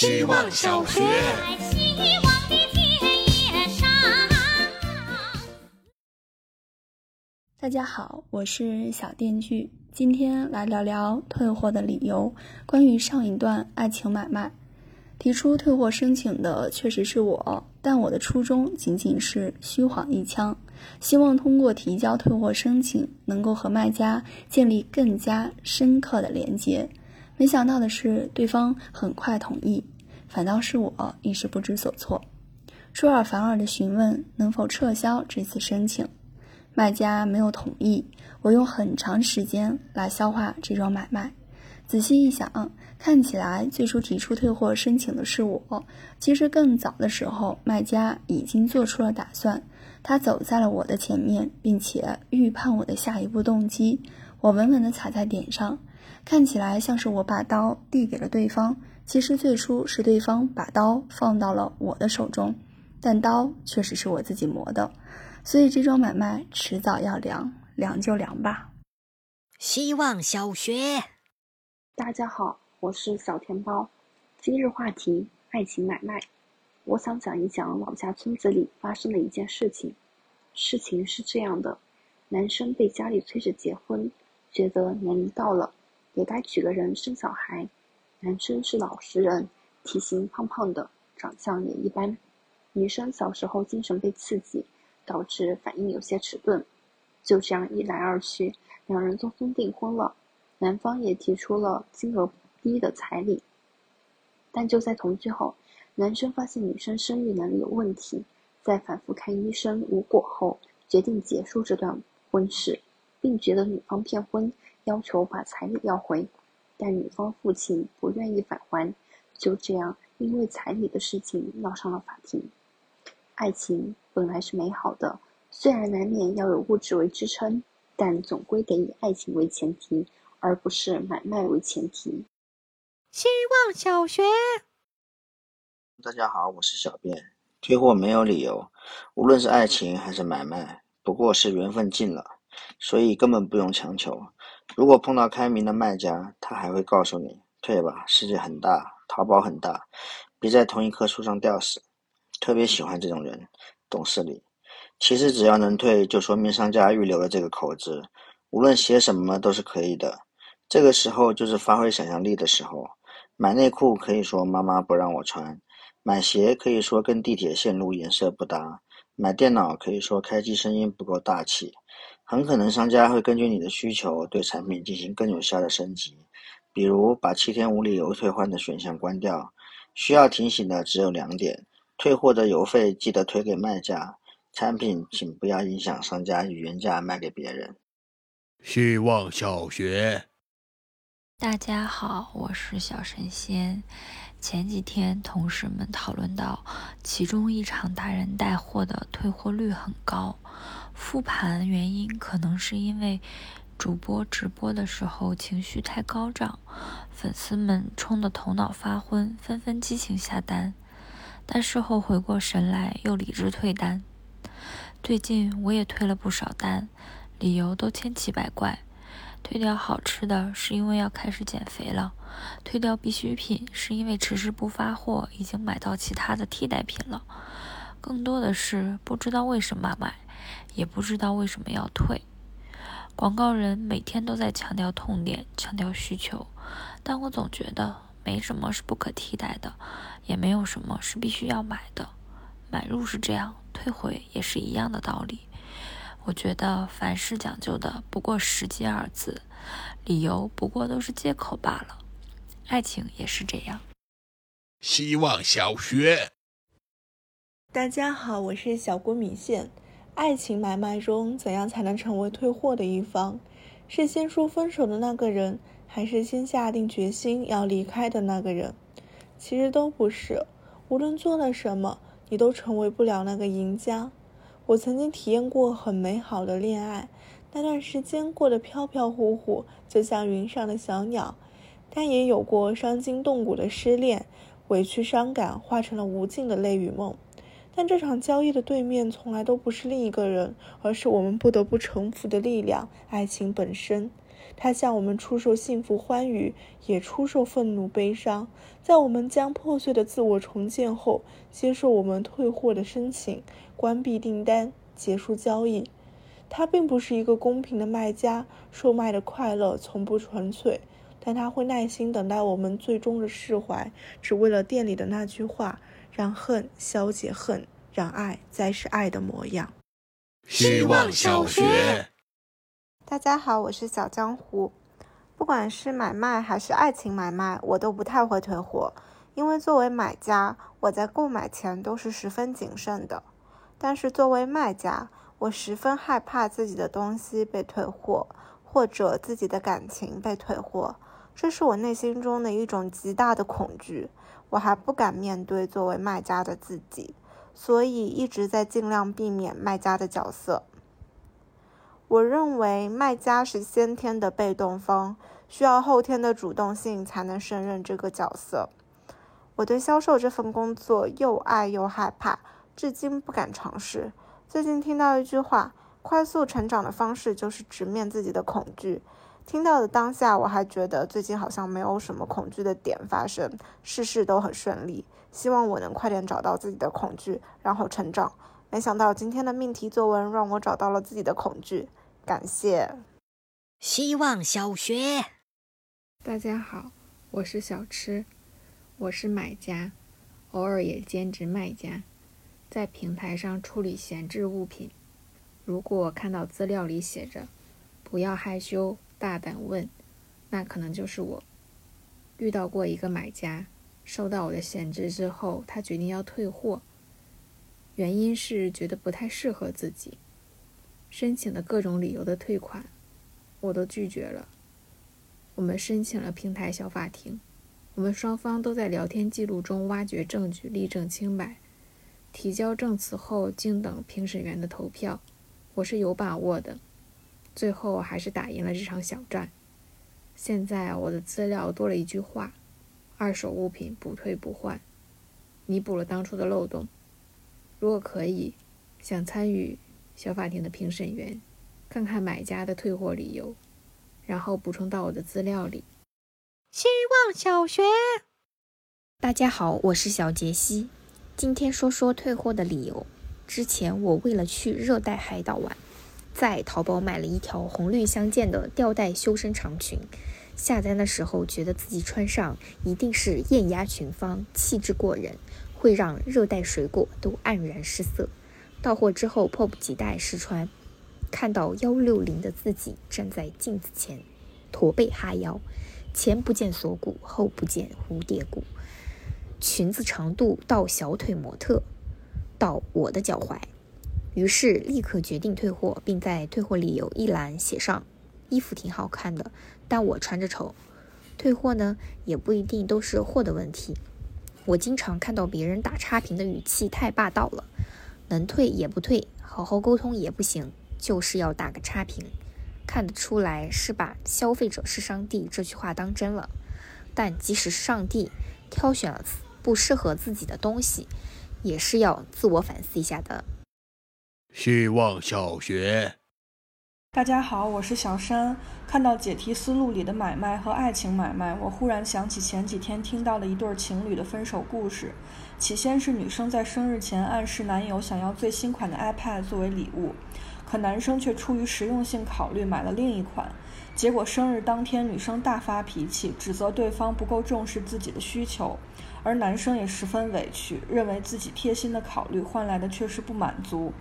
希望小学。大家好，我是小电锯，今天来聊聊退货的理由。关于上一段爱情买卖，提出退货申请的确实是我，但我的初衷仅仅是虚晃一枪，希望通过提交退货申请，能够和卖家建立更加深刻的连接。没想到的是，对方很快同意，反倒是我一时不知所措，出尔反尔的询问能否撤销这次申请。卖家没有同意，我用很长时间来消化这桩买卖。仔细一想，看起来最初提出退货申请的是我。其实更早的时候，卖家已经做出了打算，他走在了我的前面，并且预判我的下一步动机。我稳稳地踩在点上，看起来像是我把刀递给了对方，其实最初是对方把刀放到了我的手中，但刀确实是我自己磨的。所以这桩买卖迟早要凉，凉就凉吧。希望小学，大家好，我是小甜包。今日话题：爱情买卖。我想讲一讲老家村子里发生的一件事情。事情是这样的：男生被家里催着结婚，觉得年龄到了，也该娶个人生小孩。男生是老实人，体型胖胖的，长相也一般。女生小时候精神被刺激。导致反应有些迟钝，就这样一来二去，两人匆匆订婚了。男方也提出了金额低的彩礼，但就在同居后，男生发现女生生育能力有问题，在反复看医生无果后，决定结束这段婚事，并觉得女方骗婚，要求把彩礼要回，但女方父亲不愿意返还，就这样因为彩礼的事情闹上了法庭。爱情本来是美好的，虽然难免要有物质为支撑，但总归得以爱情为前提，而不是买卖为前提。希望小学，大家好，我是小便。退货没有理由，无论是爱情还是买卖，不过是缘分尽了，所以根本不用强求。如果碰到开明的卖家，他还会告诉你退吧，世界很大，淘宝很大，别在同一棵树上吊死。特别喜欢这种人，懂事理。其实只要能退，就说明商家预留了这个口子，无论写什么都是可以的。这个时候就是发挥想象力的时候。买内裤可以说妈妈不让我穿，买鞋可以说跟地铁线路颜色不搭，买电脑可以说开机声音不够大气。很可能商家会根据你的需求对产品进行更有效的升级，比如把七天无理由退换的选项关掉。需要提醒的只有两点。退货的邮费记得退给卖家，产品请不要影响商家以原价卖给别人。希望小学，大家好，我是小神仙。前几天同事们讨论到，其中一场达人带货的退货率很高，复盘原因可能是因为主播直播的时候情绪太高涨，粉丝们冲得头脑发昏，纷纷激情下单。但事后回过神来，又理智退单。最近我也退了不少单，理由都千奇百怪。退掉好吃的是因为要开始减肥了，退掉必需品是因为迟迟不发货，已经买到其他的替代品了。更多的是不知道为什么买，也不知道为什么要退。广告人每天都在强调痛点，强调需求，但我总觉得。没什么是不可替代的，也没有什么是必须要买的。买入是这样，退回也是一样的道理。我觉得凡事讲究的不过时机二字，理由不过都是借口罢了。爱情也是这样。希望小学，大家好，我是小郭米线。爱情买卖中，怎样才能成为退货的一方？是先说分手的那个人？还是先下定决心要离开的那个人，其实都不是。无论做了什么，你都成为不了那个赢家。我曾经体验过很美好的恋爱，那段时间过得飘飘忽忽，就像云上的小鸟；但也有过伤筋动骨的失恋，委屈伤感化成了无尽的泪与梦。但这场交易的对面从来都不是另一个人，而是我们不得不臣服的力量——爱情本身。他向我们出售幸福欢愉，也出售愤怒悲伤。在我们将破碎的自我重建后，接受我们退货的申请，关闭订单，结束交易。他并不是一个公平的卖家，售卖的快乐从不纯粹，但他会耐心等待我们最终的释怀，只为了店里的那句话：让恨消解恨，让爱再是爱的模样。希望小学。大家好，我是小江湖。不管是买卖还是爱情买卖，我都不太会退货，因为作为买家，我在购买前都是十分谨慎的。但是作为卖家，我十分害怕自己的东西被退货，或者自己的感情被退货，这是我内心中的一种极大的恐惧。我还不敢面对作为卖家的自己，所以一直在尽量避免卖家的角色。我认为卖家是先天的被动方，需要后天的主动性才能胜任这个角色。我对销售这份工作又爱又害怕，至今不敢尝试。最近听到一句话：快速成长的方式就是直面自己的恐惧。听到的当下，我还觉得最近好像没有什么恐惧的点发生，事事都很顺利。希望我能快点找到自己的恐惧，然后成长。没想到今天的命题作文让我找到了自己的恐惧，感谢。希望小学。大家好，我是小吃，我是买家，偶尔也兼职卖家。在平台上处理闲置物品，如果看到资料里写着“不要害羞，大胆问”，那可能就是我。遇到过一个买家，收到我的闲置之后，他决定要退货，原因是觉得不太适合自己，申请的各种理由的退款，我都拒绝了。我们申请了平台小法庭，我们双方都在聊天记录中挖掘证据，力证清白。提交证词后，静等评审员的投票。我是有把握的，最后还是打赢了这场小战。现在我的资料多了一句话：二手物品不退不换，弥补了当初的漏洞。如果可以，想参与小法庭的评审员，看看买家的退货理由，然后补充到我的资料里。希望小学。大家好，我是小杰西。今天说说退货的理由。之前我为了去热带海岛玩，在淘宝买了一条红绿相间的吊带修身长裙。下单的时候觉得自己穿上一定是艳压群芳，气质过人，会让热带水果都黯然失色。到货之后迫不及待试穿，看到幺六零的自己站在镜子前，驼背哈腰，前不见锁骨，后不见蝴蝶骨。裙子长度到小腿模特，到我的脚踝，于是立刻决定退货，并在退货理由一栏写上：衣服挺好看的，但我穿着丑。退货呢，也不一定都是货的问题。我经常看到别人打差评的语气太霸道了，能退也不退，好好沟通也不行，就是要打个差评，看得出来是把“消费者是上帝”这句话当真了。但即使是上帝挑选了。不适合自己的东西，也是要自我反思一下的。希望小学，大家好，我是小山。看到解题思路里的买卖和爱情买卖，我忽然想起前几天听到的一对情侣的分手故事。起先是女生在生日前暗示男友想要最新款的 iPad 作为礼物，可男生却出于实用性考虑买了另一款。结果生日当天，女生大发脾气，指责对方不够重视自己的需求。而男生也十分委屈，认为自己贴心的考虑换来的却是不满足，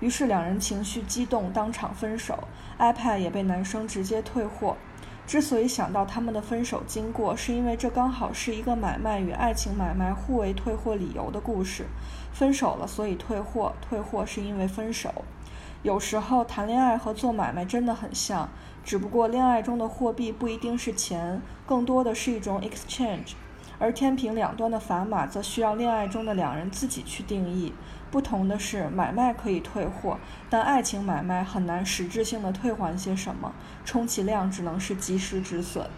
于是两人情绪激动，当场分手。iPad 也被男生直接退货。之所以想到他们的分手经过，是因为这刚好是一个买卖与爱情买卖互为退货理由的故事。分手了，所以退货；退货是因为分手。有时候谈恋爱和做买卖真的很像，只不过恋爱中的货币不一定是钱，更多的是一种 exchange。而天平两端的砝码则需要恋爱中的两人自己去定义。不同的是，买卖可以退货，但爱情买卖很难实质性的退还些什么，充其量只能是及时止损。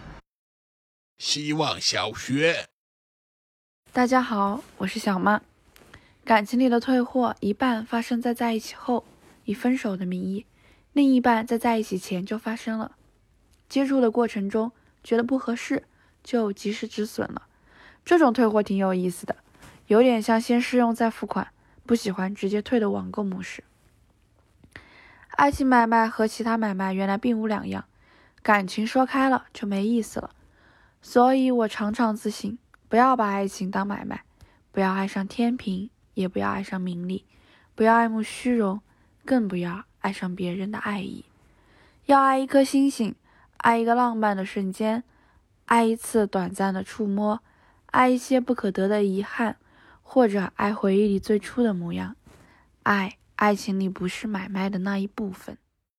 希望小学，大家好，我是小曼。感情里的退货，一半发生在在一起后，以分手的名义；另一半在在一起前就发生了。接触的过程中觉得不合适，就及时止损了。这种退货挺有意思的，有点像先试用再付款，不喜欢直接退的网购模式。爱情买卖和其他买卖原来并无两样，感情说开了就没意思了。所以我常常自省，不要把爱情当买卖，不要爱上天平，也不要爱上名利，不要爱慕虚荣，更不要爱上别人的爱意。要爱一颗星星，爱一个浪漫的瞬间，爱一次短暂的触摸，爱一些不可得的遗憾，或者爱回忆里最初的模样，爱。爱情里不是买卖的那一部分。